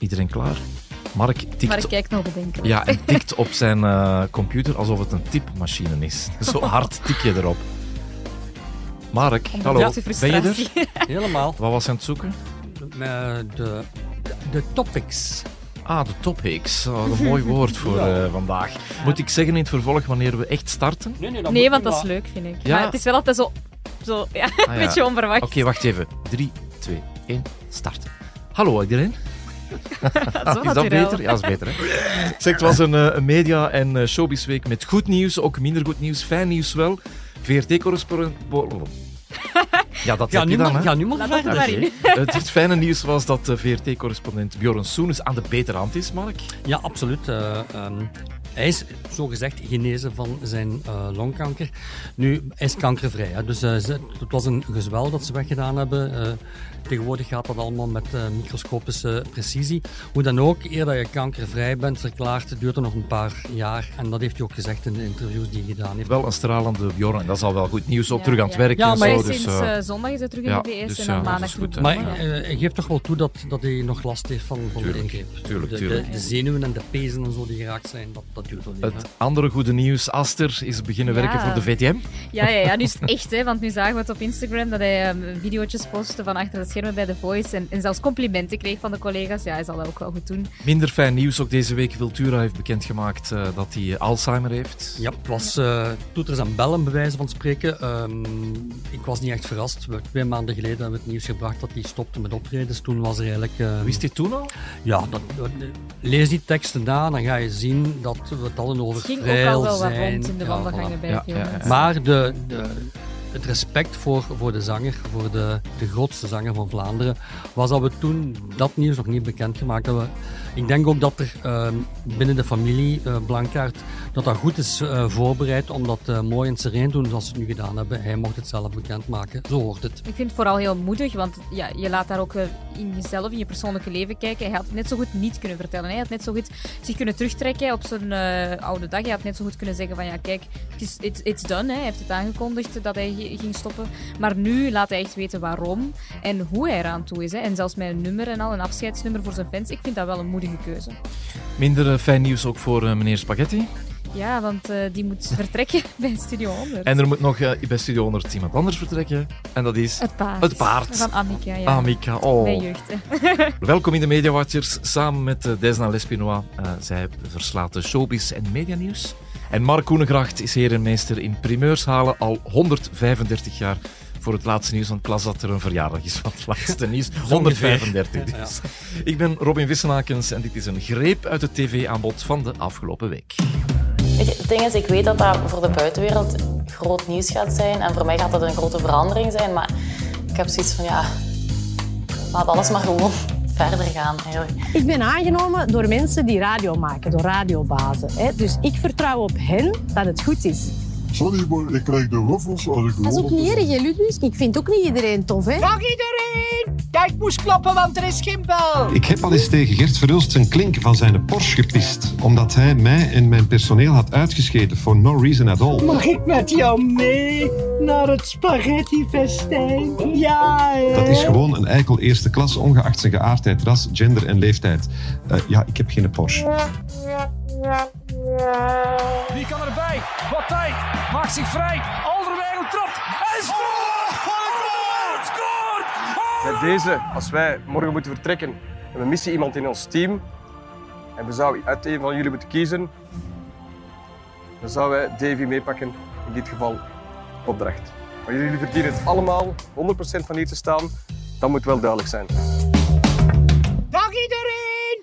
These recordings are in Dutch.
Iedereen klaar? Mark tikt, Maar ik kijk nog bedenken. ja, en tikt op zijn eh, computer alsof het een typemachine is. Zo hard tik je erop. Mark, hallo. De Ben je er? Helemaal. Wat was je aan het zoeken? Eh, de, de topics. Ah, de topics. Oh, een mooi woord voor Ja. eh, vandaag. Moet ik zeggen in het vervolg wanneer we echt starten? Nee, nee, dat Nee, want dat is leuk, vind ik. Ja. Maar het is wel altijd zo... zo ja, Ah, een ja. beetje onverwacht. Oké, wacht even. 3, 2, 1, start. Hallo iedereen. Is dat beter? Ja, dat is beter. Hè? Zeg, het was een, eh, een media- en eh, showbizweek met goed nieuws, ook minder goed nieuws, fijn nieuws wel. VRT-correspondent... Ja, dat Ga heb nu je dan, maar, ga nu verder. in. Het, het fijne nieuws was dat de VRT-correspondent Bjorn Soenes aan de betere hand is, Mark. Ja, absoluut. Eh, ehm, hij is zogezegd genezen van zijn eh, longkanker. Nu, hij is kankervrij. Hè? Dus eh, ze- het was een gezwel dat ze weggedaan hebben. Tegenwoordig gaat dat allemaal met eh, microscopische precisie. Hoe dan ook, eer dat je kankervrij bent verklaard, duurt er nog een paar jaar. En dat heeft hij ook gezegd in de interviews die hij gedaan heeft. Wel een stralende Bjorn, en dat is al wel goed nieuws. Ook Ja, terug aan het ja. werk Ja, en maar zo. Maar Dus, sinds eh, zondag is hij terug ja, in de VS dus en ja, dan maandag goed. Maar Ja. hij geeft toch wel toe dat, dat hij nog last heeft van, van de ingreep. tuurlijk, de, tuurlijk. De, de zenuwen en de pezen en zo die geraakt zijn, dat, dat duurt wel even. Het andere goede nieuws, Aster is beginnen Ja. werken voor de VTM. Ja, ja, ja, nu is het echt, hè, want nu zagen we het op Instagram dat hij um, video's postte van achter de schermen bij The Voice en, en zelfs complimenten kreeg van de collega's. Ja, hij zal dat ook wel goed doen. Minder fijn nieuws, ook deze week. Vultura heeft bekendgemaakt eh, dat hij Alzheimer heeft. Ja, het was eh, toeters en bellen, bij wijze van spreken. Ehm, ik was niet echt verrast. We- Twee maanden geleden hebben we het nieuws gebracht dat hij stopte met optredens. Toen was er eigenlijk... eh, Wist je het toen al? Ja, dat, lees die teksten na, dan ga je zien dat we het allen over Het ging ook al wel wat rond in de Ja, wandelgangen voilà. bij Ja, veel ja, ja. mensen. Maar de, de, het respect voor, voor de zanger, voor de, de grootste zanger van Vlaanderen, was dat we toen dat nieuws nog niet bekendgemaakt hebben. Ik denk ook dat er ehm, binnen de familie eh Blankaart dat dat goed is eh, voorbereid om dat eh, mooi en sereen doen zoals ze het nu gedaan hebben. Hij mocht het zelf bekendmaken. Zo hoort het. Ik vind het vooral heel moedig, want ja, je laat daar ook in jezelf, in je persoonlijke leven kijken. Hij had het net zo goed niet kunnen vertellen. Hij had net zo goed zich kunnen terugtrekken op zijn oude dag. Hij had net zo goed kunnen zeggen van ja, kijk, it's, it's done. Hè. Hij heeft het aangekondigd dat hij ging stoppen. Maar nu laat hij echt weten waarom en hoe hij eraan toe is. En zelfs een nummer en al, een afscheidsnummer voor zijn fans. Ik vind dat wel een keuze. Minder eh, fijn nieuws ook voor eh, meneer Spaghetti. Ja, want eh, die moet vertrekken bij Studio 100. En er moet nog bij Studio 100 iemand anders vertrekken. En dat is het paard. het paard. Van Annika, ja. Amika. Oh. Bij jeugd. Welkom in de Media Watchers, samen met uh, Desna Lespinois. Zij verslaat de showbiz en medianieuws. En Mark Koenegracht is heer en meester in primeurs halen al 135 jaar voor het laatste nieuws. Want ik las dat er een verjaardag is van het laatste nieuws. 135 dus. Ik ben Robin Vissenakens en dit is een greep uit het tv-aanbod van de afgelopen week. Het ding is, ik weet dat dat voor de buitenwereld groot nieuws gaat zijn. En voor mij gaat dat een grote verandering zijn. Maar ik heb zoiets van, ja, laat alles maar gewoon verder gaan. Eigenlijk. Ik ben aangenomen door mensen die radio maken, door radiobazen. Hè. Dus ik vertrouw op hen dat het goed is. Sorry, maar ik krijg de ruffels als ik Dat is ook niet erg, hè, Ludwig. Ik vind ook niet iedereen tof, hè? Dag iedereen! Ja, ik moest kloppen, want er is geen bel. Ik heb al eens tegen Gert Verhulst zijn klink van zijn Porsche gepist. Omdat hij mij en mijn personeel had uitgescheten for no reason at all. Mag ik met jou mee naar het spaghetti-festijn? Ja, hè? Dat is gewoon een eikel eerste klas, ongeacht zijn geaardheid, ras, gender en leeftijd. Uh, ja, ik heb geen Porsche. Wie kan erbij? Bataille maakt zich vrij. Alderweireld trapt en scoort! Oh, scoort! Met deze, als wij morgen moeten vertrekken en we missen iemand in ons team en we zouden uit een van jullie moeten kiezen, dan zouden wij Davy meepakken, in dit geval opdracht. Maar jullie verdienen het allemaal 100% van hier te staan, dat moet wel duidelijk zijn.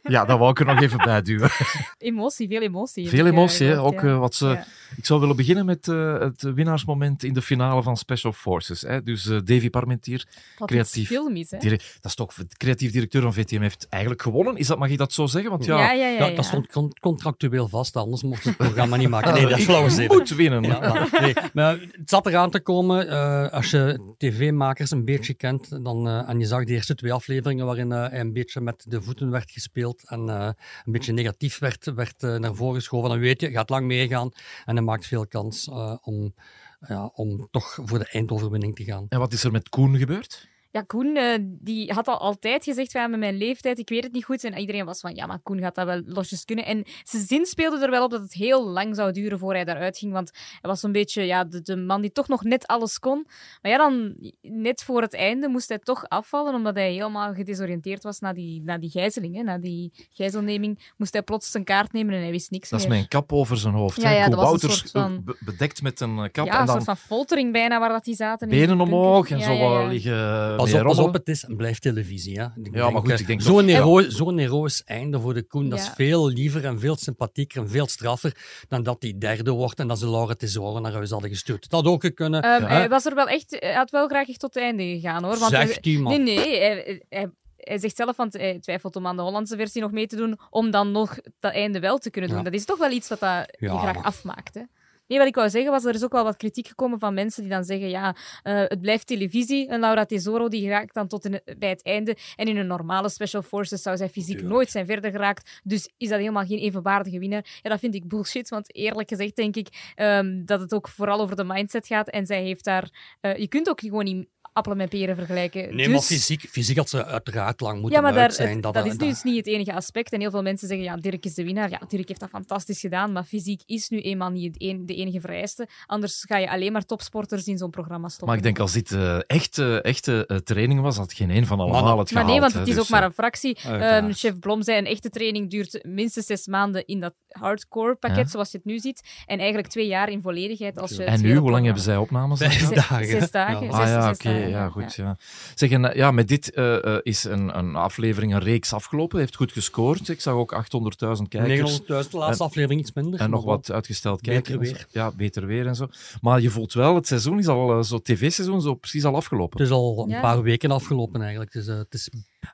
Ja, dat wou ik er nog even bij duwen. Emotie, veel emotie. Veel emotie, hè? ook. ook uh, wat ze... Ja. Ik zou willen beginnen met uh, het winnaarsmoment in de finale van Special Forces. Hè? Dus uh, Davy Parmentier, dat creatief... film is, hè? Dat is toch de creatief directeur van VTM heeft eigenlijk gewonnen. Is dat, mag je dat zo zeggen? Want ja, ja, ja, ja, ja, dat stond contractueel vast, anders mocht ze het programma niet maken. Nee, dat is flauw Ik moet winnen. Ja, maar, nee, maar het zat eraan te komen. Uh, als je tv-makers een beetje kent, dan, uh, en je zag de eerste twee afleveringen waarin uh, hij een beetje met de voeten werd gespeeld en een beetje negatief werd, werd naar voren geschoven, dan weet je, gaat lang meegaan en hij maakt veel kans om, ja, om toch voor de eindoverwinning te gaan. En wat is er met Koen gebeurd? Ja, Koen eh, die had al altijd gezegd van ja, met mijn leeftijd, ik weet het niet goed. En iedereen was van ja, maar Koen gaat dat wel losjes kunnen. En zijn zin speelde er wel op dat het heel lang zou duren voor hij daaruit ging. Want hij was zo'n beetje ja, de, de man die toch nog net alles kon. Maar ja, dan net voor het einde moest hij toch afvallen, omdat hij helemaal gedesoriënteerd was na die, na die gijzeling, hè, na die gijzelneming. Moest hij plots zijn kaart nemen en hij wist niks Dat is meer. een kap over zijn hoofd. Ja, ja, een Wouters van- eh, be- bedekt met een eh, kap ja, en een dan soort van foltering bijna waar dat die zaten. benen omhoog en zo liggen Pas op, pas rommelen. op, het is en blijft televisie. Hè. Ik Ja, maar goed, eh, ik denk Zo'n hero, heroïsch einde voor de Koen, dat is Ja. veel liever en veel sympathieker en veel straffer dan dat hij derde wordt en dat ze Laura Tesoren naar huis hadden gestuurd. Dat had ook kunnen. Ehm. Hij was er wel echt, hij had wel graag echt tot het einde gegaan hoor. Want Zegt hij. Nee, nee. Hij, hij, hij zegt zelf, want hij twijfelt om aan de Hollandse versie nog mee te doen, om dan nog dat einde wel te kunnen doen. Ja. Dat is toch wel iets wat dat je Ja, graag maar- afmaakt. Hè? Nee, wat ik wou zeggen was, er is ook wel wat kritiek gekomen van mensen die dan zeggen, ja, eh, het blijft televisie. Een Laura Tesoro die raakt dan tot in, bij het einde. En in een normale Special Forces zou zij fysiek nooit zijn verder geraakt. Dus is dat helemaal geen evenwaardige winnaar. Ja, dat vind ik bullshit, want eerlijk gezegd denk ik ehm, dat het ook vooral over de mindset gaat. En zij heeft daar... eh, je kunt ook gewoon niet appelen met peren vergelijken. Nee, dus... maar fysiek, fysiek had ze uiteraard lang moeten Ja, maar daar, uit zijn. het- dat, dat is dat- dus niet het enige aspect. En heel veel mensen zeggen, ja, Dirk is de winnaar. Ja, Dirk heeft dat fantastisch gedaan, maar fysiek is nu eenmaal niet het een- de enige vereiste. Anders ga je alleen maar topsporters in zo'n programma stoppen. Maar ik denk als dit eh, echte, echte eh, training was, had geen één van allemaal Maar- het Maar gehaald. nee, want hè. het is Dus, ook maar eh, een fractie. Ehm, chef Blom zei, een echte training duurt minstens zes maanden in dat hardcore pakket, Ja. zoals je het nu ziet. En eigenlijk twee jaar in volledigheid als je En nu, hoe lang hebben zij opnames? Vijf gehad? dagen. Zes dagen. Ja. Zes- Ah ja, zes oké, dagen, ja, goed. Ja. Zeg, en, eh, ja, met dit eh, eh, is een, een aflevering, een reeks afgelopen. Heeft goed gescoord. Ik zag ook 800.000 kijkers. 900.000, de laatste En- aflevering iets minder. En nog wat uitgesteld Beter kijken. weer. Ja, beter weer en zo. Maar je voelt wel, het seizoen is al, zo tv-seizoen, zo precies al afgelopen. Het is al een paar weken afgelopen eigenlijk. Dus, het is...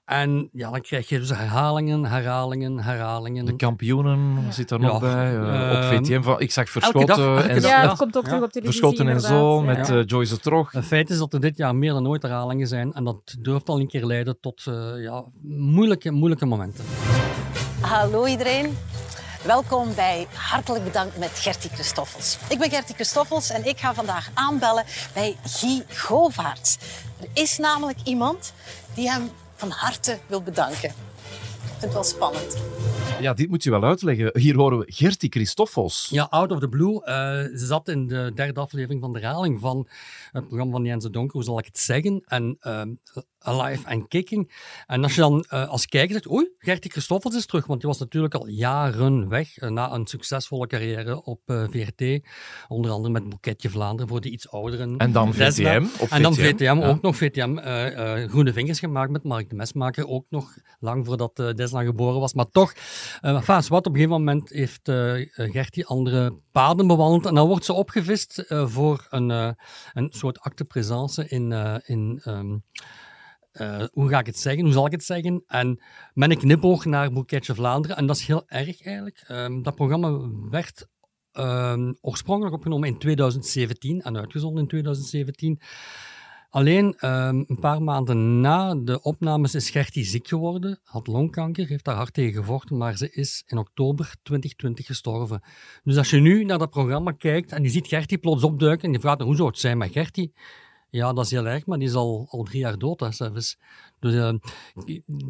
En ja, dan krijg je dus herhalingen, herhalingen, herhalingen. De kampioenen zit daar Ja. nog bij. eh, op Ehm, VTM. Van, ik zag dag, Verschoten elke en dag. Ja, Ja. het komt ook Ja. terug op televisie. Verschoten en zo, met eh, Joyce de Trog. Het feit is dat er dit jaar meer dan ooit herhalingen zijn. En dat durft al een keer leiden tot eh, ja, moeilijke, moeilijke momenten. Hallo iedereen. Welkom bij Hartelijk Bedankt met Gertie Christoffels. Ik ben Gertie Christoffels en ik ga vandaag aanbellen bij Guy Govaerts. Er is namelijk iemand die hem van harte wil bedanken. Ik vind het wel spannend. Ja, dit moet je wel uitleggen. Hier horen we Gertie Christoffels. Ja, Out of the Blue. eh, ze zat in de derde aflevering van de herhaling van het programma van Jens de Donker, hoe zal ik het zeggen? En ehm, Alive and Kicking. En als je dan eh, als kijker zegt, oei, Gertie Christoffels is terug, want die was natuurlijk al jaren weg eh, na een succesvolle carrière op eh, VRT. Onder andere met Boeketje Vlaanderen voor de iets ouderen. En dan. VTM, op En dan VTM, ja. ook nog VTM. Groene Vingers gemaakt met Mark de Mesmaker, ook nog lang voordat Desna geboren was. Maar toch, enfin, wat, op een gegeven moment heeft Gertie andere paden bewandeld. En dan wordt ze opgevist voor een, een soort acte présence in... in ehm, eh, hoe ga ik het zeggen? Hoe zal ik het zeggen? En met een knipoog naar Boeketje Vlaanderen. En dat is heel erg eigenlijk. Ehm, dat programma werd ehm, oorspronkelijk opgenomen in 2017 en uitgezonden in 2017. Alleen ehm, een paar maanden na de opnames is Gertie ziek geworden, had longkanker, heeft daar hard tegen gevochten, maar ze is in oktober 2020 gestorven. Dus als je nu naar dat programma kijkt en je ziet Gertie plots opduiken en je vraagt hoe zou het zijn met Gertie? Ja, dat is heel erg, maar die is al, al drie jaar dood, hè, zelfs. Dus uh,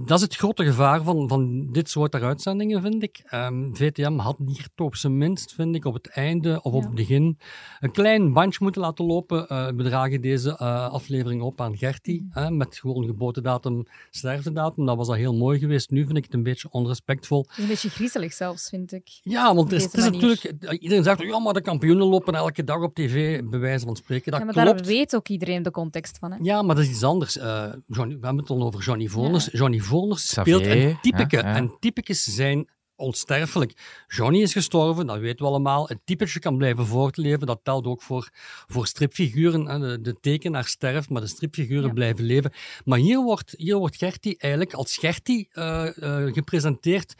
dat is het grote gevaar van, van dit soort uitzendingen, vind ik. Um, VTM had hier toch op zijn minst, vind ik, op het einde of op het begin een klein bandje moeten laten lopen. Uh, we dragen deze uh, aflevering op aan Gertie, hè, met gewoon geboortedatum, sterftedatum. Dat was al heel mooi geweest. Nu vind ik het een beetje onrespectvol. Een beetje griezelig zelfs, vind ik. Ja, want het is, het natuurlijk... Iedereen zegt, ja, maar de kampioenen lopen elke dag op tv, bij wijze van spreken. Dat Ja, maar klopt. daar weet ook iedereen de context van. Hè? Ja, maar dat is iets anders. Eh, Johnny, we hebben het al over Johnny Voners. Johnny Voners Xavier, speelt een typeke. ja, ja. En typekes zijn onsterfelijk. Johnny is gestorven, dat weten we allemaal. Een typetje kan blijven voortleven. Dat telt ook voor, voor stripfiguren. De, de tekenaar sterft, maar de stripfiguren Ja. blijven leven. Maar hier wordt, hier wordt Gertie eigenlijk als Gertie eh, eh, gepresenteerd.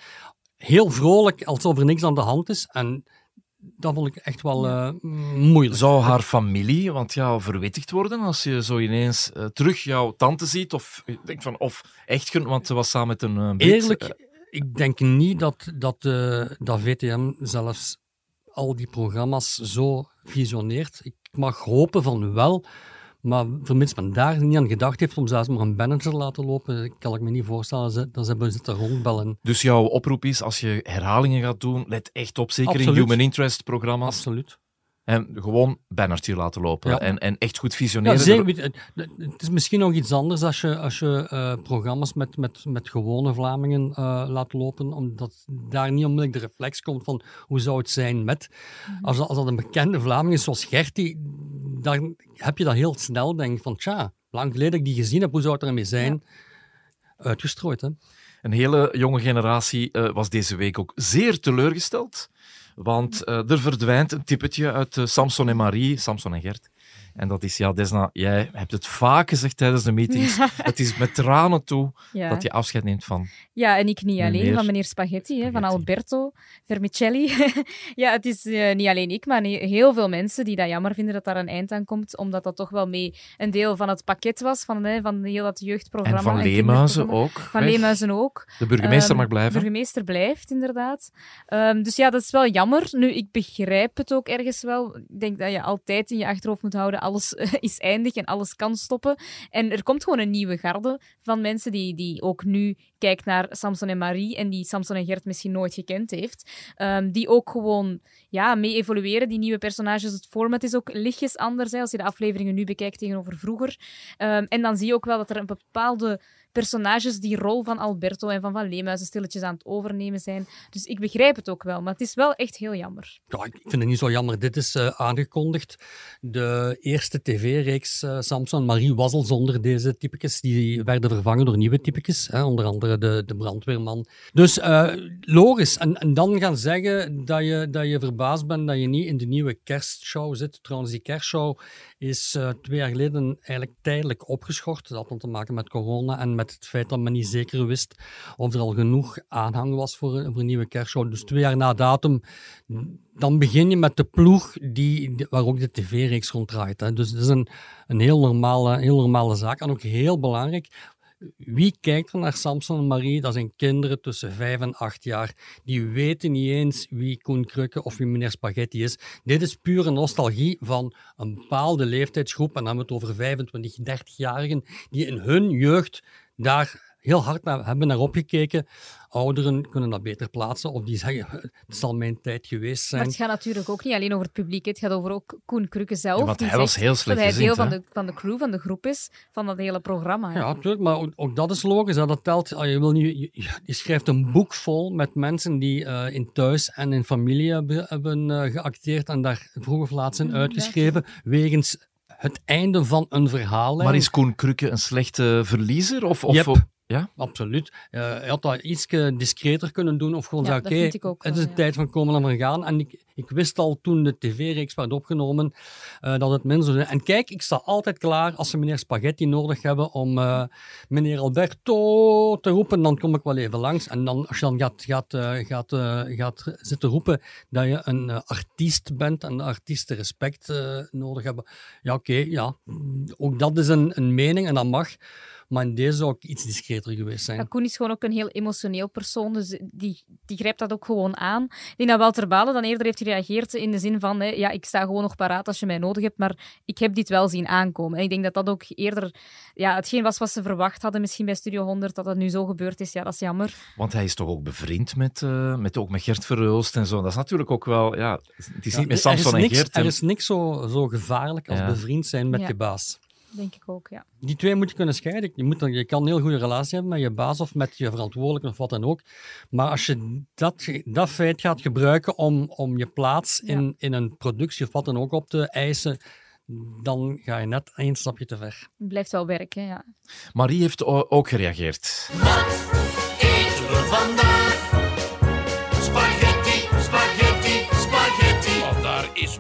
Heel vrolijk, alsof er niks aan de hand is. En dat vond ik echt wel eh, moeilijk. Zou haar familie, want ja, verwittigd worden als je zo ineens eh, terug jouw tante ziet? Of, denk van, of echtgenoot, want ze was samen met een uh, Eerlijk, ik denk niet dat, dat, eh, dat VTM zelfs al die programma's zo visioneert. Ik mag hopen van wel, Maar vermits men daar niet aan gedacht heeft om zelfs maar een banner te laten lopen, kan ik me niet voorstellen ze- dat ze hebben zitten rondbellen. Dus jouw oproep is, als je herhalingen gaat doen, let echt op, zeker in human interest programma's. Absoluut. En gewoon bannertje laten lopen. Ja. En, en echt goed Ja, visioneren. zeker, weet je, het, is misschien nog iets anders als je, als je eh, programma's met, met, met gewone Vlamingen eh, laat lopen, omdat daar niet onmiddellijk de reflex komt van hoe zou het zijn met. Als, dat- als dat een bekende Vlaming is zoals Gertie, dan heb je dat heel snel, denk ik van tja, lang geleden dat ik die gezien heb, hoe zou het ermee zijn? Uitgestrooid, hè? Een hele jonge generatie eh, was deze week ook zeer teleurgesteld. Want eh, er verdwijnt een typetje uit eh, Samson en Marie, Samson en Gert. En dat is, ja, Desna, jij hebt het vaak gezegd tijdens de meetings. Het is met tranen toe Ja. dat je afscheid neemt van. Ja, en ik niet alleen, Meneer van meneer Spaghetti, hè, van Alberto Vermicelli. ja, het is eh, niet alleen ik, maar heel veel mensen die dat jammer vinden dat daar een eind aan komt, omdat dat toch wel mee een deel van het pakket was van, hè, van heel dat jeugdprogramma. En van Leemuizen ook Van weg. Leemuizen ook. De burgemeester Ehm, mag blijven. De burgemeester blijft, inderdaad. Ehm, dus ja, dat is wel jammer. Nu, ik begrijp het ook ergens wel. Ik denk dat je altijd in je achterhoofd moet houden, alles eh, is eindig en alles kan stoppen. En er komt gewoon een nieuwe garde van mensen die, die ook nu kijkt naar Samson en Marie en die Samson en Gert misschien nooit gekend heeft. Ehm, die ook gewoon ja, mee evolueren, die nieuwe personages. Het format is ook lichtjes anders hè, als je de afleveringen nu bekijkt tegenover vroeger. Ehm, en dan zie je ook wel dat er een bepaalde personages die rol van Alberto en van Van Leemuizen stilletjes aan het overnemen zijn. Dus ik begrijp het ook wel, maar het is wel echt heel jammer. Ja, ik vind het niet zo jammer. Dit is eh, aangekondigd. De eerste tv-reeks eh, Samson Marie was al zonder deze typetjes. Die werden vervangen door nieuwe typetjes. Hè, onder andere de, de brandweerman. Dus eh, logisch. En, en dan gaan zeggen dat je, dat je verbaasd bent dat je niet in de nieuwe kerstshow zit. Trouwens, die kerstshow is twee jaar geleden eigenlijk tijdelijk opgeschort. Dat had te maken met corona en met het feit dat men niet zeker wist of er al genoeg aanhang was voor een, nieuwe kerstshow. Dus twee jaar na datum, dan begin je met de ploeg die, waar ook de tv-reeks rond draait. Dus dat is een, een heel, normale, heel normale zaak. En ook heel belangrijk, wie kijkt er naar Samson en Marie? Dat zijn kinderen tussen vijf en acht jaar. Die weten niet eens wie Koen Krukke of wie meneer Spaghetti is. Dit is pure nostalgie van een bepaalde leeftijdsgroep. En dan hebben we het over 25, 30-jarigen die in hun jeugd daar heel hard naar, hebben naar opgekeken. Ouderen kunnen dat beter plaatsen of die zeggen, het zal mijn tijd geweest zijn. Maar het gaat natuurlijk ook niet alleen over het publiek. Het gaat over ook Koen Krukke zelf. Ja, want die hij was heel slecht Dat hij deel van de, van de crew, van de groep is, van dat hele programma. hè. Ja, natuurlijk, maar ook, ook dat is logisch. hè. Dat telt. Ah, Je, wil niet, je, je schrijft een boek vol met mensen die eh, in thuis en in familie hebben, hebben eh, geacteerd en daar vroeg of laat zijn Mm, uitgeschreven, wegens het einde van een verhaal. Maar is Koen Krukke een slechte verliezer? Of, of, Yep. Ja? Absoluut. Eh, hij had dat iets discreter kunnen doen of gewoon Ja, zeggen, dat oké, vind ik ook het is de ja. tijd van komen en vergaan. En ik, ik wist al toen de tv-reeks werd opgenomen eh, dat het zijn. En kijk, ik sta altijd klaar als ze meneer Spaghetti nodig hebben om eh, meneer Alberto te roepen, dan kom ik wel even langs. En dan, als je dan gaat, gaat, eh, gaat, eh, gaat zitten roepen dat je een eh, artiest bent en de artiesten respect eh, nodig hebben, ja oké, ja. Ook dat is een, een mening en dat mag. Maar in deze zou ik iets discreter geweest zijn. Ja, Koen is gewoon ook een heel emotioneel persoon, dus die, die grijpt dat ook gewoon aan. Ik denk dat Walter Balen dan eerder heeft gereageerd in de zin van, hè, ja, ik sta gewoon nog paraat als je mij nodig hebt, maar ik heb dit wel zien aankomen. En ik denk dat dat ook eerder ja, hetgeen was wat ze verwacht hadden, misschien bij Studio 100, dat dat nu zo gebeurd is. Ja, dat is jammer. Want hij is toch ook bevriend met, eh, met, ook met Gert Verhulst en zo. Dat is natuurlijk ook wel... Ja, het is Ja, niet met Samson en Gert. Er en- is niks zo, zo gevaarlijk als Ja. bevriend zijn met Ja. je baas. Denk ik ook, ja. Die twee moet je kunnen scheiden. Je, moet, je kan een heel goede relatie hebben met je baas of met je verantwoordelijke of wat dan ook. Maar als je dat, dat feit gaat gebruiken om, om je plaats in, in een productie of wat dan ook op te eisen, dan ga je net één stapje te ver. Het blijft wel werken, ja. Marie heeft ook gereageerd. eten we vandaag?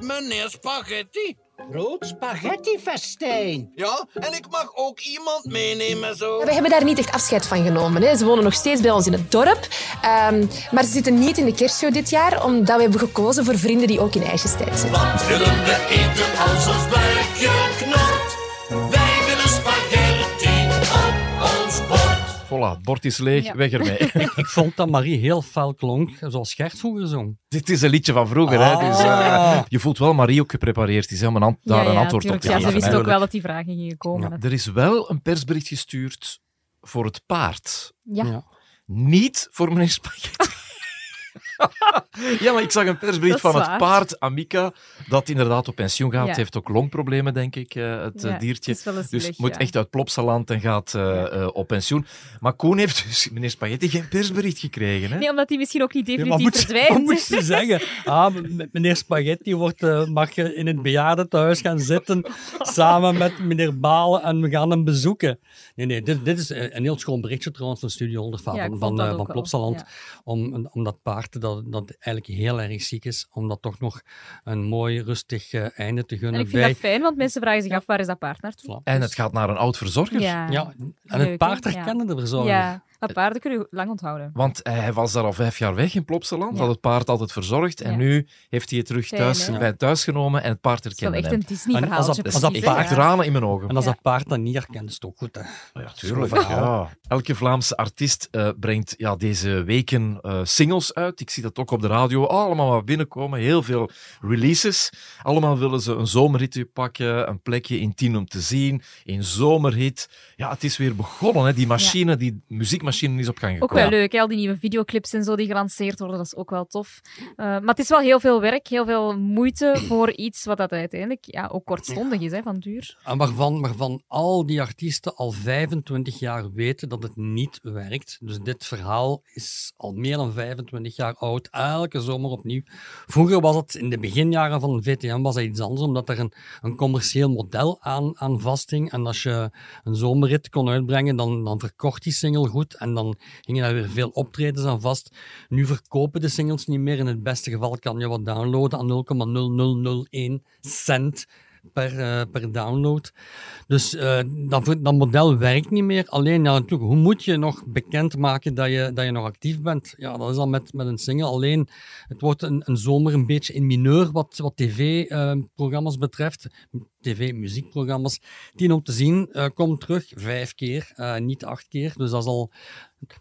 Meneer Spaghetti. Groot spaghetti-festijn. Ja, en ik mag ook iemand meenemen zo. We hebben daar niet echt afscheid van genomen. Hè. Ze wonen nog steeds bij ons in het dorp. Ehm, maar ze zitten niet in de kerstshow dit jaar, omdat we hebben gekozen voor vrienden die ook in ijsjestijd zitten. Wat willen we eten als ons buikje knort? Voilà, het bord is leeg, Ja. weg ermee. Ik vond dat Marie heel fel klonk, zoals Gert vroeger zong. Dit is een liedje van vroeger. Hè? Dus, eh, Ah. je voelt wel Marie ook geprepareerd is hè, om een an- daar ja, een ja, antwoord op Ja, ze wist ook wel dat die vragen gingen komen. Er is wel een persbericht gestuurd voor het paard. Ja. Ja. Niet voor meneer Spaghetti. ja, maar ik zag een persbericht van het paard, Amica, dat inderdaad op pensioen gaat. Ja. Het heeft ook longproblemen, denk ik, eh, het eh, Ja, diertje. het is wel eens dus moet ja. echt uit Plopsaland en gaat eh, eh, op pensioen. Maar Koen heeft dus, meneer Spaghetti, geen persbericht gekregen. Hè? Nee, omdat die misschien ook niet definitief moet, verdwijnt. wat moet ze zeggen? Ah, meneer Spaghetti wordt, eh, mag je in het bejaardentehuis gaan zitten samen met meneer Balen en we gaan hem bezoeken. Nee, nee, dit, dit is een heel schoon berichtje trouwens van Studio 100 van, van, van, van Plopsaland. ja. Om, om dat paard dat, dat eigenlijk heel erg ziek is, om dat toch nog een mooi rustig eh, einde te En gunnen. ik vind bij... dat fijn, want mensen vragen zich af waar is dat paard naartoe. En het gaat naar een oud verzorger. Ja, Ja, en het Leuk, paard Ja. herkennen de verzorger. Ja, maar paarden kunnen je lang onthouden. Want hij was daar al vijf jaar weg in Plopsaland, Ja. had het paard altijd verzorgd. En Ja. nu heeft hij het terug thuis, bij thuis genomen en het paard Het is wel herkende echt hem. een Disney-verhaaltje. En als dat- Dat als dat echt paard- tranen in mijn ogen. En als dat paard dat niet herkent, is het ook goed. Hè. Ja, tuurlijk. Elke Vlaamse artiest eh, brengt ja, deze weken eh, singles uit. Ik zie dat ook op de radio allemaal wat binnenkomen. Heel veel releases. Allemaal willen ze een zomerhitje pakken, een plekje in tien om te zien, een zomerhit. Ja, het is weer begonnen. Hè. Die machine, die muziekmachine is op gang Ook wel leuk, hè? al die nieuwe videoclips en zo die gelanceerd worden, dat is ook wel tof. Eh, maar het is wel heel veel werk, heel veel moeite voor iets wat dat uiteindelijk ja, ook kortstondig is, hè, van duur. En waarvan, waarvan al die artiesten al 25 jaar weten dat het niet werkt. Dus dit verhaal is al meer dan 25 jaar oud, elke zomer opnieuw. Vroeger was het, in de beginjaren van VTM, was dat iets anders, omdat er een, een commercieel model aan, aan vasthing. En als je een zomerrit kon uitbrengen, dan, dan verkocht die single goed en dan gingen daar weer veel optredens aan vast. Nu verkopen de singles niet meer. In het beste geval kan je wat downloaden aan 0,0001 cent per, eh, per download. Dus eh, dat, dat model werkt niet meer. Alleen, ja, natuurlijk, hoe moet je nog bekendmaken dat je, dat je nog actief bent? Ja, dat is al met, met een single. Alleen, het wordt een, een zomer een beetje in mineur wat, wat tv-programma's betreft. TV-muziekprogramma's. Tien om te zien, eh komt terug vijf keer, eh, niet acht keer. Dus dat is al...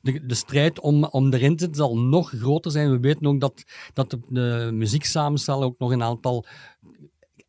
De, de strijd om, om erin te zitten zal nog groter zijn. We weten ook dat, dat de, de muzieksamensteller ook nog een aantal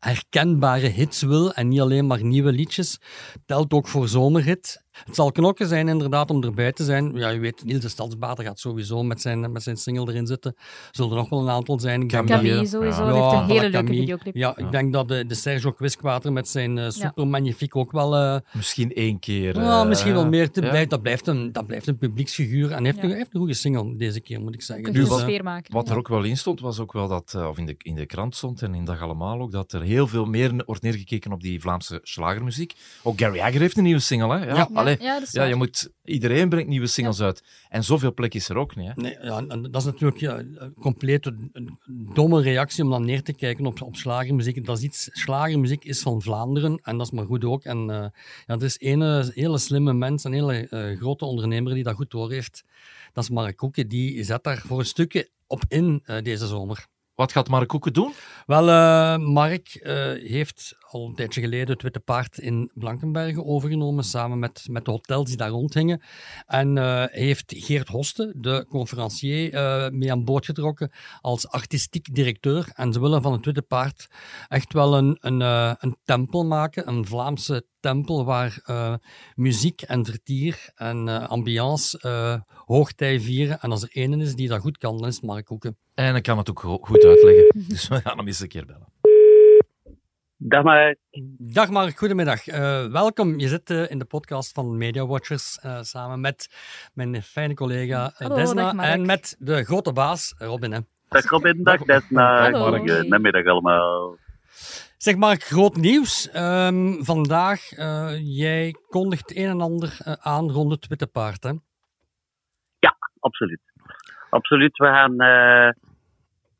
herkenbare hits wil en niet alleen maar nieuwe liedjes. Telt ook voor zomerhit. Het zal knokken zijn inderdaad om erbij te zijn. Ja, je weet, Niels de Stadsbader gaat sowieso met zijn, met zijn single erin zitten. Zullen er nog wel een aantal zijn. Camille dat- sowieso, die heeft een hele leuke Camille. videoclip. Ja, ik denk dat de, de Sergio Quisquater met zijn eh, Super Magnifique ook wel... eh, Misschien één keer. ja, eh, misschien wel meer. te ja. blijft, dat, blijft een, dat blijft een publieksfiguur. En hij heeft, Ja. een, heeft een goede single deze keer, moet ik zeggen. Je wat- maken. Wat er Ja. ook wel in stond, was ook wel dat, eh, of in de, in de krant stond en in Dag Allemaal ook, dat er heel veel meer wordt neergekeken op die Vlaamse slagermuziek. Ook Gary Agger heeft een nieuwe single, hè? Ja, Ja. Allee, Ja, ja, je moet, iedereen brengt nieuwe singles uit. En zoveel plek is er ook niet, hè? Nee, ja, en dat is natuurlijk ja, een compleet een, domme reactie om dan neer te kijken op, op slagermuziek. Dat is iets, slagermuziek is van Vlaanderen en dat is maar goed ook. En eh, ja, er is een hele slimme mens, een hele eh, grote ondernemer die dat goed door heeft. Dat is Mark Koeken, die zet daar voor een stukje op in eh, deze zomer. Wat gaat Mark Koeken doen? Wel, eh, Mark eh, heeft al een tijdje geleden het Witte Paard in Blankenberge overgenomen, samen met, met de hotels die daar rondhingen. En eh, heeft Geert Hoste, de conferencier, eh, mee aan boord getrokken als artistiek directeur. En ze willen van het Witte Paard echt wel een, een, eh, een tempel maken, een Vlaamse tempel waar eh, muziek en vertier en eh, ambiance eh, hoogtij vieren. En als er één is die dat goed kan, dan is het Mark Koeken. En hij kan het ook go- goed uitleggen. Dus we gaan hem eens een keer bellen. Dag maar. Dag Mark, goedemiddag. Eh, welkom. Je zit eh, in de podcast van Media Watchers eh, samen met mijn fijne collega Hallo, Desna dag Mark. en met de grote baas Robin. Hè. Dag Robin, dag Desna. Goedemiddag allemaal. Zeg Mark, groot nieuws. Ehm, vandaag, eh, jij kondigt een en ander aan rond het Witte Paard. Hè? Ja, absoluut. Absoluut. We gaan. eh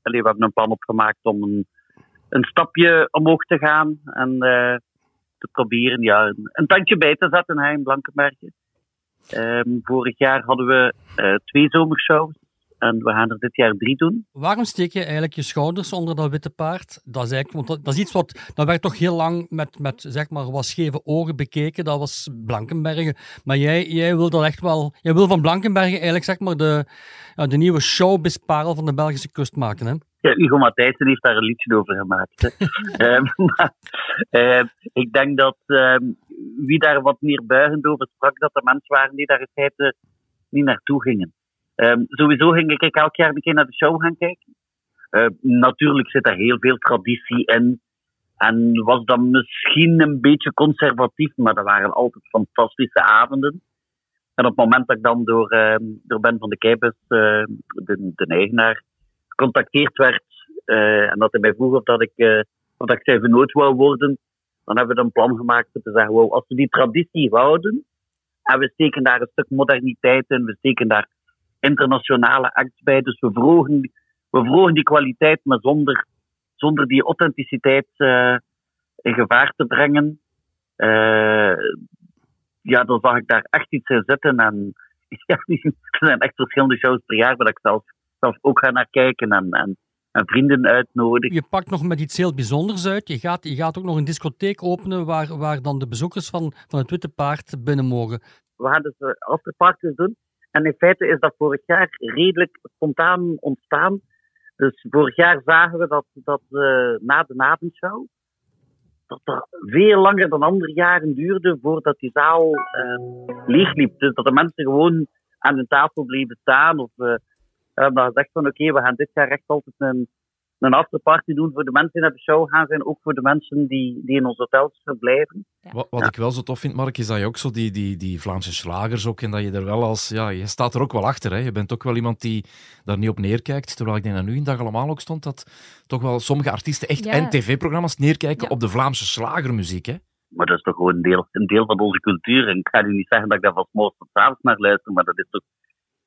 allee, we hebben een plan opgemaakt om een, een stapje omhoog te gaan en eh, te proberen ja, een, tandje bij te zetten hè, in Blankenberge. Ehm, vorig jaar hadden we eh, twee zomershows. En we gaan er dit jaar drie doen. Waarom steek je eigenlijk je schouders onder dat witte paard? Dat is, eigenlijk, want dat, dat is iets wat dat werd toch heel lang met, met zeg maar, wat scheve ogen bekeken. Dat was Blankenbergen. Maar jij, jij wil dat echt wel. Jij wil van Blankenbergen eigenlijk zeg maar de, ja, de nieuwe showbizparel van de Belgische kust maken. Hè? Ja, Hugo Matthijssen heeft daar een liedje over gemaakt. Ehm, maar, ehm, ik denk dat ehm, wie daar wat meer buigend over sprak, dat er mensen waren die daar in feite niet naartoe gingen. Ehm, sowieso ging ik elk jaar een keer naar de show gaan kijken. Ehm, natuurlijk zit er heel veel traditie in. En was dat misschien een beetje conservatief, maar dat waren altijd fantastische avonden. En op het moment dat ik dan door, ehm, door Ben van de Kijpers, de, de eigenaar, gecontacteerd werd eh, en dat hij mij vroeg of dat ik, eh, of dat ik zijn vernoot wou worden, dan hebben we een plan gemaakt om te zeggen, wow, als we die traditie houden en we steken daar een stuk moderniteit in, we steken daar internationale acts bij, dus we verhogen, we verhogen die kwaliteit, maar zonder, zonder die authenticiteit eh, in gevaar te brengen. Eh, ja, dan zag ik daar echt iets in zitten. En ja, er zijn echt verschillende shows per jaar waar ik zelf, zelf ook ga naar kijken en, en, en vrienden uitnodig. Je pakt nog met iets heel bijzonders uit. Je gaat, je gaat ook nog een discotheek openen waar, waar dan de bezoekers van, van het Witte Paard binnen mogen. We gaan dus uh, afterparties doen. En in feite is dat vorig jaar redelijk spontaan ontstaan. Dus vorig jaar zagen we dat, dat uh, na de avondshow, dat er veel langer dan andere jaren duurde voordat die zaal uh, leegliep. Dus dat de mensen gewoon aan hun tafel bleven staan. Of uh, hebben gezegd van oké, we gaan dit jaar echt altijd een, een afterparty doen voor de mensen die naar de show gaan zijn. Ook voor de mensen die, die in onze hotels verblijven. Ja. Wat, wat ja. ik wel zo tof vind, Mark, is dat je ook zo die, die, die Vlaamse slagers ook, en dat je er wel als, ja, je staat er ook wel achter. Hè. Je bent ook wel iemand die daar niet op neerkijkt. Terwijl ik denk dat nu in dag allemaal ook stond dat toch wel sommige artiesten echt Ja. en tv-programma's neerkijken op de Vlaamse slagermuziek. Hè. Maar dat is toch gewoon een deel, een deel van onze cultuur. En ik ga nu niet zeggen dat ik daar van 's morgens tot avonds naar luister, maar dat is toch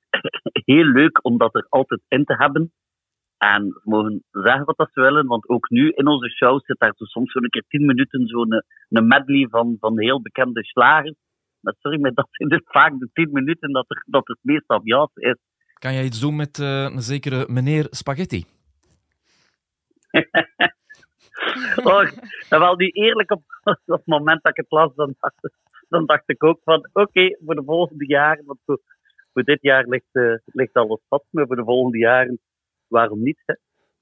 heel leuk om dat er altijd in te hebben. En ze mogen zeggen wat dat ze willen, want ook nu in onze show zit daar zo soms zo'n keer tien minuten zo'n een medley van, van heel bekende slagers. Maar sorry, maar dat zijn dus vaak de tien minuten dat er, dat het meest ambiance is. Kan jij iets doen met uh, een zekere meneer Spaghetti? oh, wel nu eerlijk op, op het moment dat ik het las, dan dacht, dan dacht ik ook van oké, okay, voor de volgende jaren, want voor, voor dit jaar ligt, uh, ligt alles vast, maar voor de volgende jaren waarom niet? Hè?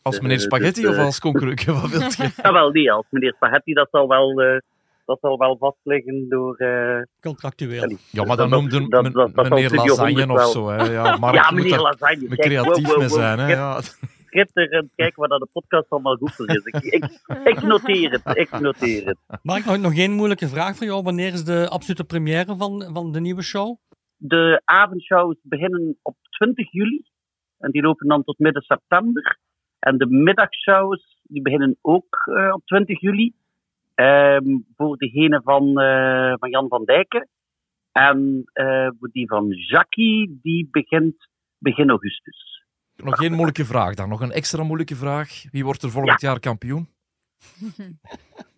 Als meneer Spaghetti dus, uh, of als concurrent? Wat wilt je? ja, wel nee, als meneer Spaghetti, dat zal wel, uh, dat zal wel vastliggen door... Uh, Contractueel. Ja, maar dan noemde dat, dat, dat, meneer Lasagne of zo. Hè? Ja, Mark ja, meneer Lasagne. Creatief wow, wow, mee zijn. Hè? Ja. Schitterend, kijk wat aan de podcast allemaal goed voor is. Ik, ik, ik, noteer het, ik noteer het. Mark, nog, nog één moeilijke vraag voor jou. Wanneer is de absolute première van, van de nieuwe show? De avondshows beginnen op 20 juli. En die lopen dan tot midden september. En de middagshows die beginnen ook uh, op 20 juli. Um, voor degene van, uh, van Jan van Dijken. En uh, voor die van Jackie, die begint begin augustus. Nog geen moeilijke vraag dan. Nog een extra moeilijke vraag. Wie wordt er volgend ja. jaar kampioen?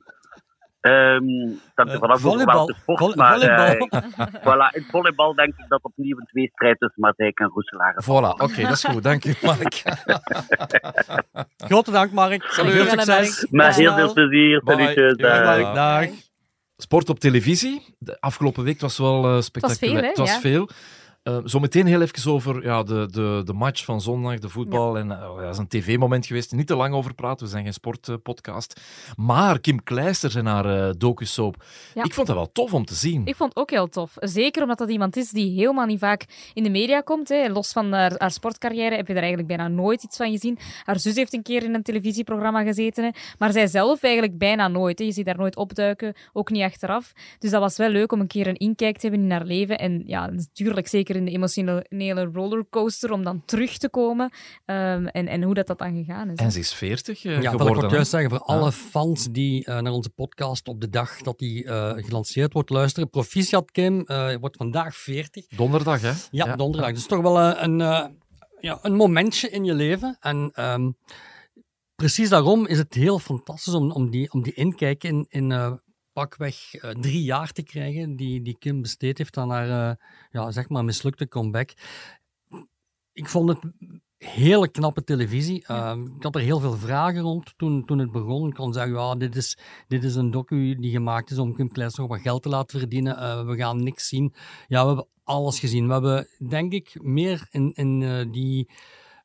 Um, dat er vanaf volleybal. welke sport, Vol maar volleybal. Uh, voilà, in volleybal denk ik dat opnieuw een tweestrijd tussen Maatijk en Roeselaar Voilà, oké, okay, dat is goed. Dank je, Mark. Grote dank, Mark. Salut. Veel succes. Met heel veel plezier. Salutjes. Dag. dag. Sport op televisie. De afgelopen week was wel uh, spectaculair. Het was veel. Hè? Het was ja. veel. Uh, Zometeen heel even over ja, de, de, de match van zondag, de voetbal. Ja. En, uh, dat is een tv-moment geweest. Niet te lang over praten, we zijn geen sportpodcast. Uh, maar Kim Kleister en haar uh, docu-soap. Ja. Ik vond dat wel tof om te zien. Ik vond het ook heel tof. Zeker omdat dat iemand is die helemaal niet vaak in de media komt. Hè. Los van haar, haar, sportcarrière heb je daar eigenlijk bijna nooit iets van gezien. Haar zus heeft een keer in een televisieprogramma gezeten. Hè. Maar zij zelf eigenlijk bijna nooit. Hè. Je ziet daar nooit opduiken, ook niet achteraf. Dus dat was wel leuk om een keer een inkijk te hebben in haar leven. En ja, natuurlijk zeker in de emotionele rollercoaster om dan terug te komen um, en, en hoe dat, dat dan gegaan is. En ze is 40 uh, ja, geworden. ik wil juist zeggen, voor alle fans die uh, naar onze podcast op de dag dat die uh, gelanceerd wordt luisteren. Proficiat Kim, je wordt vandaag 40. Donderdag, hè? Ja, ja. donderdag. Dus toch wel een, ja, een momentje in je leven. En um, precies daarom is het heel fantastisch om, om, die, om die inkijk in, in pakweg uh, drie jaar te krijgen die, die Kim besteed heeft aan haar uh, ja, zeg maar mislukte comeback. Ik vond het hele knappe televisie. Ehm, ik had er heel veel vragen rond toen, toen het begon. Ik kon zeggen, ja, dit is, dit is een docu die gemaakt is om Kim Kleister wat geld te laten verdienen. Eh, we gaan niks zien. Ja, we hebben alles gezien. We hebben, denk ik, meer in, in eh, die...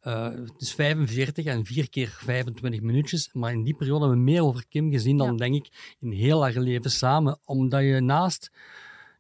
eh, het is 45 en 4 keer 25 minuutjes. Maar in die periode hebben we meer over Kim gezien dan, denk ik, in heel haar leven samen. Omdat je naast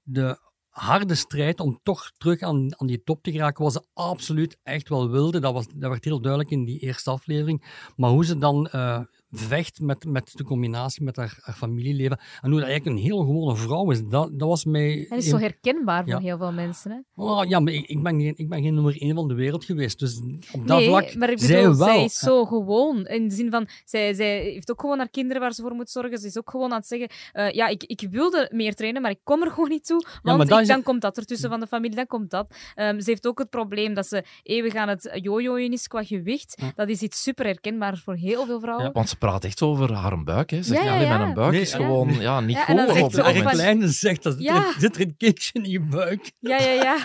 de harde strijd om toch terug aan, aan die top te geraken, was ze absoluut echt wel wilde. Dat, was, dat werd heel duidelijk in die eerste aflevering. Maar hoe ze dan eh, vecht met, met de combinatie met haar, haar familieleven en hoe dat eigenlijk een heel gewone vrouw is, dat, dat was mij... Dat is zo herkenbaar voor Ja. heel veel mensen. Hè? Oh, ja, maar ik, ik, ben geen, ik ben geen nummer één van de wereld geweest. Dus op dat nee, vlak, maar ik zij wel. zij is zo gewoon. In de zin van, zij, zij heeft ook gewoon haar kinderen waar ze voor moet zorgen. Ze is ook gewoon aan het zeggen, eh, ja, ik, ik wilde meer trainen, maar ik kom er gewoon niet toe. Want is- dan komt dat ertussen van de familie, dan komt dat. Ehm, ze heeft ook het probleem dat ze eeuwig aan het jojoen is qua gewicht. Dat is iets super herkenbaar voor heel veel vrouwen. Want ze praat echt over haar buik. Hè. Zeg Ja, niet ja, alleen ja. met een buik Nee, is ja. gewoon ja, niet Ja, en dan goed. zegt dat Kleine zegt, dat zit, Ja. er, zit er een kindje in je buik. Ja, ja, ja.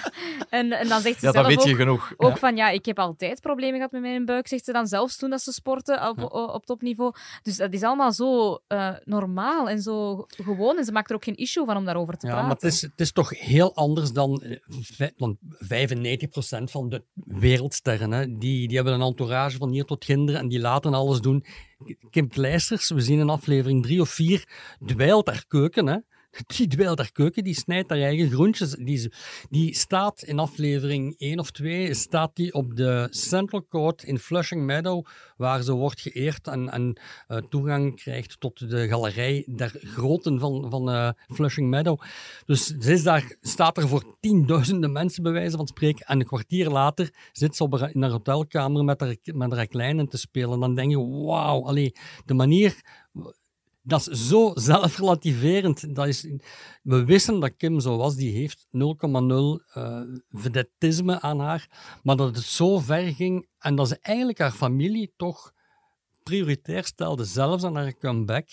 En, en dan zegt ze Ja, zelf weet je ook, genoeg. ook Ja. van, ja, ik heb altijd problemen gehad met mijn buik, zegt ze dan zelfs toen dat ze sporten op, op topniveau. Dus dat is allemaal zo eh, normaal en zo gewoon. En ze maakt er ook geen issue van om daarover te Ja, praten. maar het is, het is toch heel anders dan, eh, vij- dan 95% van de wereldsterren. Hè. Die, die hebben een entourage van hier tot kinderen en die laten alles doen. Kim Kleisters, we zien in aflevering drie of vier, dweilt haar keuken. Hè. Die dweilt haar keuken, die snijdt haar eigen groentjes. Die, die staat in aflevering 1 of 2 staat die op de Central Court in Flushing Meadow, waar ze wordt geëerd en, en eh, toegang krijgt tot de galerij der groten van, van eh, Flushing Meadow. Dus ze is daar, staat er voor tienduizenden mensen, bij wijze van spreken. En een kwartier later zit ze op in haar hotelkamer met haar, met haar kleinen te spelen. Dan denk je, wauw, de manier dat is zo zelfrelativerend. Dat is, we wisten dat Kim zo was. Die heeft 0,0 eh vedetisme aan haar. Maar dat het zo ver ging en dat ze eigenlijk haar familie toch prioritair stelde, zelfs aan haar comeback.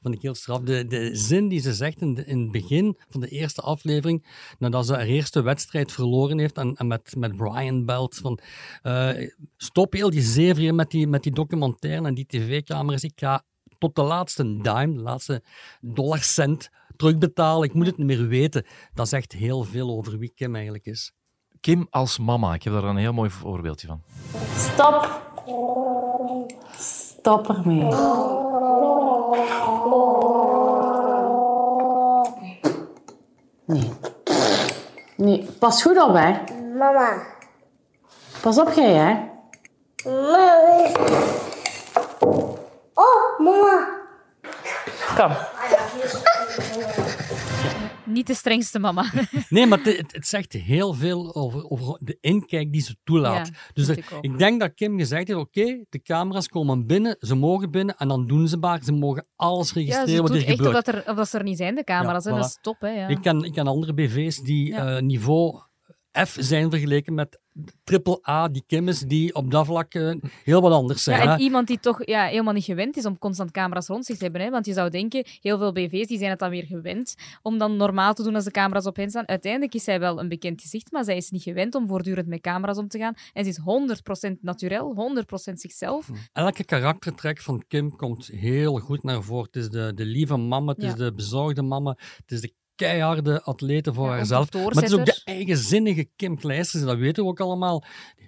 Vond ik heel straf. De, de zin die ze zegt in, in het begin van de eerste aflevering, nadat ze haar eerste wedstrijd verloren heeft en, met, met Brian belt van eh, stop heel die hier met die, met die documentaire en die tv-camera's. Ik ga tot de laatste dime, de laatste dollarcent terugbetalen. Ik moet het niet meer weten. Dat zegt heel veel over wie Kim eigenlijk is. Kim als mama, ik heb daar een heel mooi voorbeeldje van. Stop. Stop ermee. Nee. Nee, pas goed op, hè. Mama. Pas op, jij, hè. Mama. Oh, mama. Kom. Niet de strengste mama. Nee, maar het, zegt heel veel over, over de inkijk die ze toelaat. Ja, dus ik denk dat Kim gezegd heeft, oké, de camera's komen binnen, ze mogen binnen en dan doen ze maar. Ze mogen alles Ja, registreren ze wat er echt of gebeurt. dat, er, of dat ze er niet zijn, de camera's. Ja. Dat is top, hè. Ja. Ik, ken, ik ken andere BV's die Ja. eh, niveau F zijn vergeleken met triple A, die Kim is, die op dat vlak eh, heel wat anders zijn. Ja, en hè. iemand die toch ja, helemaal niet gewend is om constant camera's rond zich te hebben. Hè? Want je zou denken, heel veel BV's die zijn het dan weer gewend om dan normaal te doen als de camera's op hen staan. Uiteindelijk is zij wel een bekend gezicht, maar zij is niet gewend om voortdurend met camera's om te gaan. En ze is 100% naturel, 100% zichzelf. Elke karaktertrek van Kim komt heel goed naar voren. Het is de, de lieve mama, het is de bezorgde mama, het is de keiharde atlete voor Ja, haarzelf. Maar het is ook de eigenzinnige Kim Kleisters, dat weten we ook allemaal.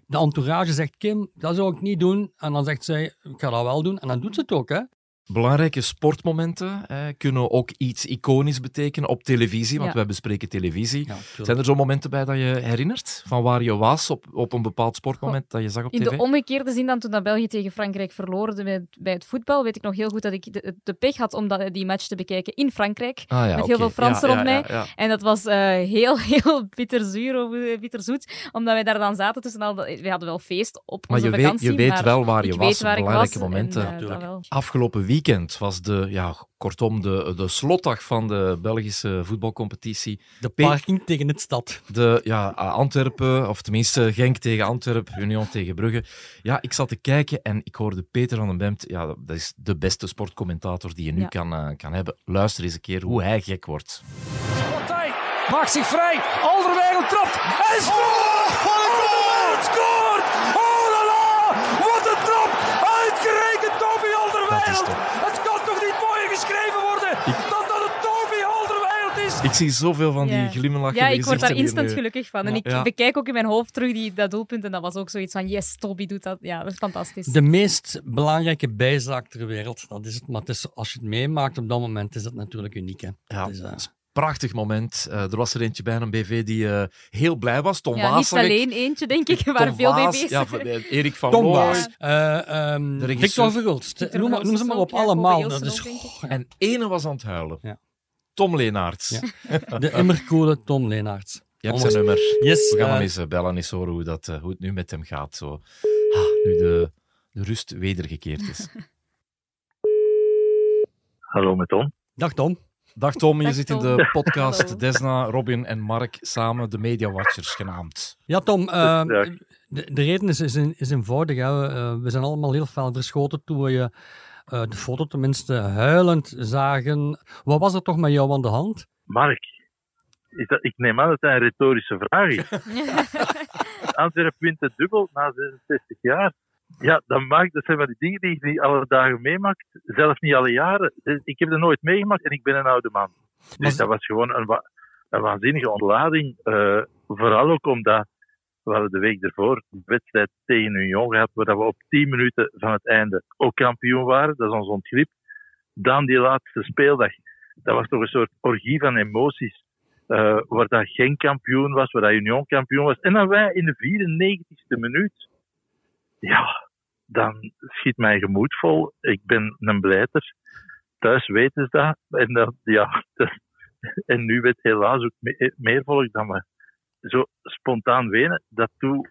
De entourage zegt, Kim, dat zou ik niet doen. En dan zegt zij, ik ga dat wel doen. En dan doet ze het ook, hè. Belangrijke sportmomenten eh, kunnen ook iets iconisch betekenen op televisie, want Ja. wij bespreken televisie. Zijn er zo momenten bij dat je herinnert van waar je was op, op een bepaald sportmoment dat je zag op In tv? de omgekeerde zin dan toen dat België tegen Frankrijk verloor bij het, bij het voetbal, weet ik nog heel goed dat ik de, de pech had om dat, die match te bekijken in Frankrijk. Ah ja, met heel veel Fransen Ja, rond ja, mij. ja, ja. En dat was eh, heel, heel bitterzuur of eh, bitterzoet, omdat wij daar dan zaten tussen al... We hadden wel feest op Maar onze je weet, je weet wel waar je was belangrijke was momenten. En, eh, dat wel. Weekend was de, ja, kortom, de, de slotdag van de Belgische voetbalcompetitie. De parking tegen het stad. De, ja, Antwerpen, of tenminste Genk tegen Antwerpen, Union tegen Brugge. Ja, ik zat te kijken en ik hoorde Peter van den Bemt. Ja, dat is de beste sportcommentator die je nu Ja. kan, eh, kan hebben. Luister eens een keer hoe hij gek wordt. Partij maakt zich vrij. Alderweireld trapt. En scoort! Het kan toch niet mooier geschreven worden dat dat een Toby Alderweireld is? Ik zie zoveel van die ja. glimlachen. Ja, ik word daar instant gelukkig van. En ik bekijk ook in mijn hoofd terug die, dat doelpunt. En dat was ook zoiets van, yes, Toby doet dat. Ja, dat is fantastisch. De meest belangrijke bijzaak ter wereld, dat is het. Maar het is, als je het meemaakt op dat moment, is dat natuurlijk uniek. Hè? Ja, is. Eh, prachtig moment. Eh, er was er eentje bij een BV die eh, heel blij was. Tom ja, Waas niet ik. alleen eentje, denk ik. Er waren Tom veel Waas, BV's. Ja, eh, Erik van Tom Looy. Waas, eh, ehm. Victor Verhulst. Noem, ze maar op, ja, allemaal. Dat is, En ene was aan het huilen. Ja. Tom Leenaerts. de immercoole Tom Leenaerts. Je hebt zijn nummer. Yes, We gaan hem eens bellen, eens horen hoe, dat, hoe het nu met hem gaat. Zo. Ah, nu de, de rust wedergekeerd is. Hallo met Tom. Dag Tom. Dag Tom, je Dag, zit in Tom. de podcast Hallo. Desna, Robin en Mark samen de Media Watchers genaamd. Ja, Tom, eh, de, de reden is, is, is eenvoudig. Hè. We, eh, we zijn allemaal heel fel verschoten toen we je eh, de foto tenminste huilend zagen. Wat was er toch met jou aan de hand? Mark, is dat, ik neem aan dat dat een retorische vraag is. Antwerpen wint het dubbel na 66 jaar. Ja, dat, maakt, dat zijn van die dingen die je niet alle dagen meemaakt. Zelfs niet alle jaren. Ik heb dat nooit meegemaakt en ik ben een oude man. Dus dat was gewoon een, wa- een waanzinnige ontlading. eh, vooral ook omdat we hadden de week ervoor een wedstrijd tegen Union gehad, waar we op 10 minuten van het einde ook kampioen waren. Dat is ons ontgrip. Dan die laatste speeldag. Dat was toch een soort orgie van emoties. eh, waar dat geen kampioen was, waar dat Union kampioen was. En dan wij in de 94ste minuut. Ja, dan schiet mijn gemoed vol. Ik ben een blijter. Thuis weten ze dat. En, dat, ja, dat- en nu weet helaas ook me- meer volk dan me. Zo spontaan wenen, dat doe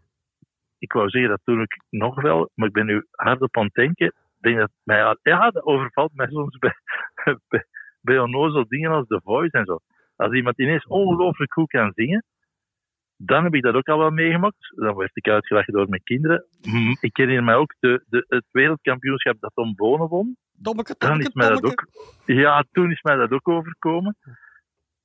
ik wou zeggen, dat doe ik nog wel, maar ik ben nu hardop aan het denken. Denk dat mij, ja, dat overvalt mij soms bij, bij, bij onnozel dingen als The Voice en zo. Als iemand ineens ongelooflijk goed kan zingen, dan heb ik dat ook al wel meegemaakt. Dan werd ik uitgelachen door mijn kinderen. Mm, Ik herinner mij ook de, de, het wereldkampioenschap dat Tom Bonen won. Tommeke, Dan is mij dat ook, ja, toen is mij dat ook overkomen.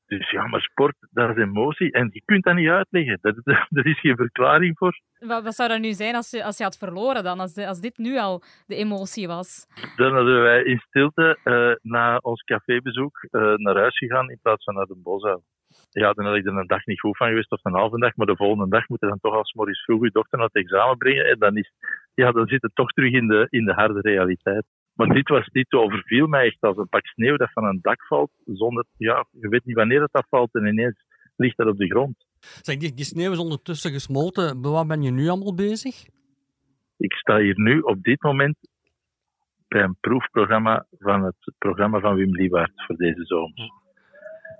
Dus ja, maar sport, dat is emotie. En je kunt dat niet uitleggen. Dat, er is geen verklaring voor. Wat, wat zou dat nu zijn als je, als je had verloren dan? Als, de- als dit nu al de emotie was? Dan hadden wij in stilte eh, na ons cafébezoek eh, naar huis gegaan in plaats van naar de bosuil. Ja, dan had ik er een dag niet goed van geweest of een halve dag, maar de volgende dag moet je dan toch als morgens vroeg je dochter naar het examen brengen. En dan, is, ja, dan zit het toch terug in de, in de harde realiteit. Maar dit was dit overviel mij echt als een pak sneeuw dat van een dak valt, zonder, ja, je weet niet wanneer het afvalt en ineens ligt dat op de grond. Zeg, die, die sneeuw is ondertussen gesmolten. Bij Wat ben je nu allemaal bezig? Ik sta hier nu op dit moment bij een proefprogramma van het programma van Wim Liebaert voor deze zomer.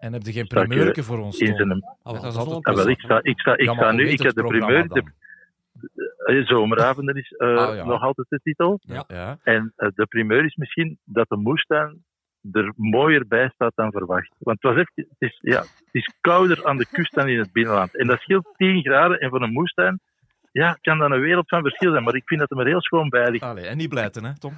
En heb je geen primeurke eh, voor ons, in Tom? zijn- dat is altijd wel, ik sta, ik sta, ik Ja, sta nu, ik heb de primeur. De, de- zomeravonden is eh, Ah, ja. nog altijd de titel. Ja. Ja. En eh, de primeur is misschien dat de moestuin er mooier bij staat dan verwacht. Want het, was echt, het, is, ja, het is kouder aan de kust dan in het binnenland. En dat scheelt 10 graden. En voor een moestuin ja, kan dat een wereld van verschil zijn. Maar ik vind dat het er heel schoon bij ligt. Allee, en niet blijten, hè, Tom?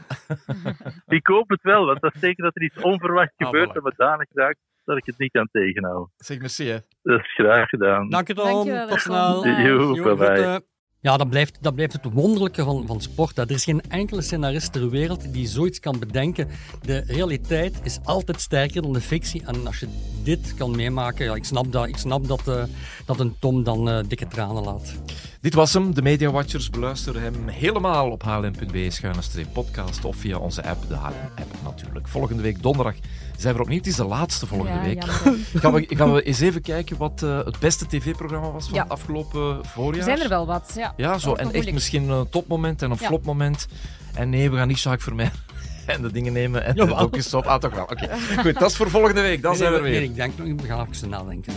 Ik hoop het wel, want dat is zeker dat er iets onverwachts Ah, gebeurt en me danig raakt dat ik het niet kan tegenhouden. Zeg merci, hè. Dat is graag gedaan. Dank je, Tom. Dankjewel, Tot snel. Groeten. Ja, dat blijft, dat blijft het wonderlijke van, van sport. hè. Er is geen enkele scenarist ter wereld die zoiets kan bedenken. De realiteit is altijd sterker dan de fictie. En als je dit kan meemaken, ja, ik snap dat, ik snap dat, eh, dat een Tom dan eh, dikke tranen laat. Dit was hem, de Media Watchers. Beluister hem helemaal op hlm.be schuine streep podcast of via onze app, de HLM-app natuurlijk. Volgende week donderdag zijn we opnieuw. Het is de laatste volgende Ja, week. gaan, we, gaan we eens even kijken wat eh, het beste tv-programma was van Ja. het afgelopen voorjaar? Er zijn er wel wat, ja. Ja, zo. En nog echt misschien een topmoment en een Ja. flopmoment. En nee, we gaan niet Jacques Vermeer en de dingen nemen en Jawel. de docu's op. Ah, toch wel. Oké. Goed, dat is voor volgende week. Dan Nee, zijn we nee, er weer. nee, ik denk, we gaan even nadenken.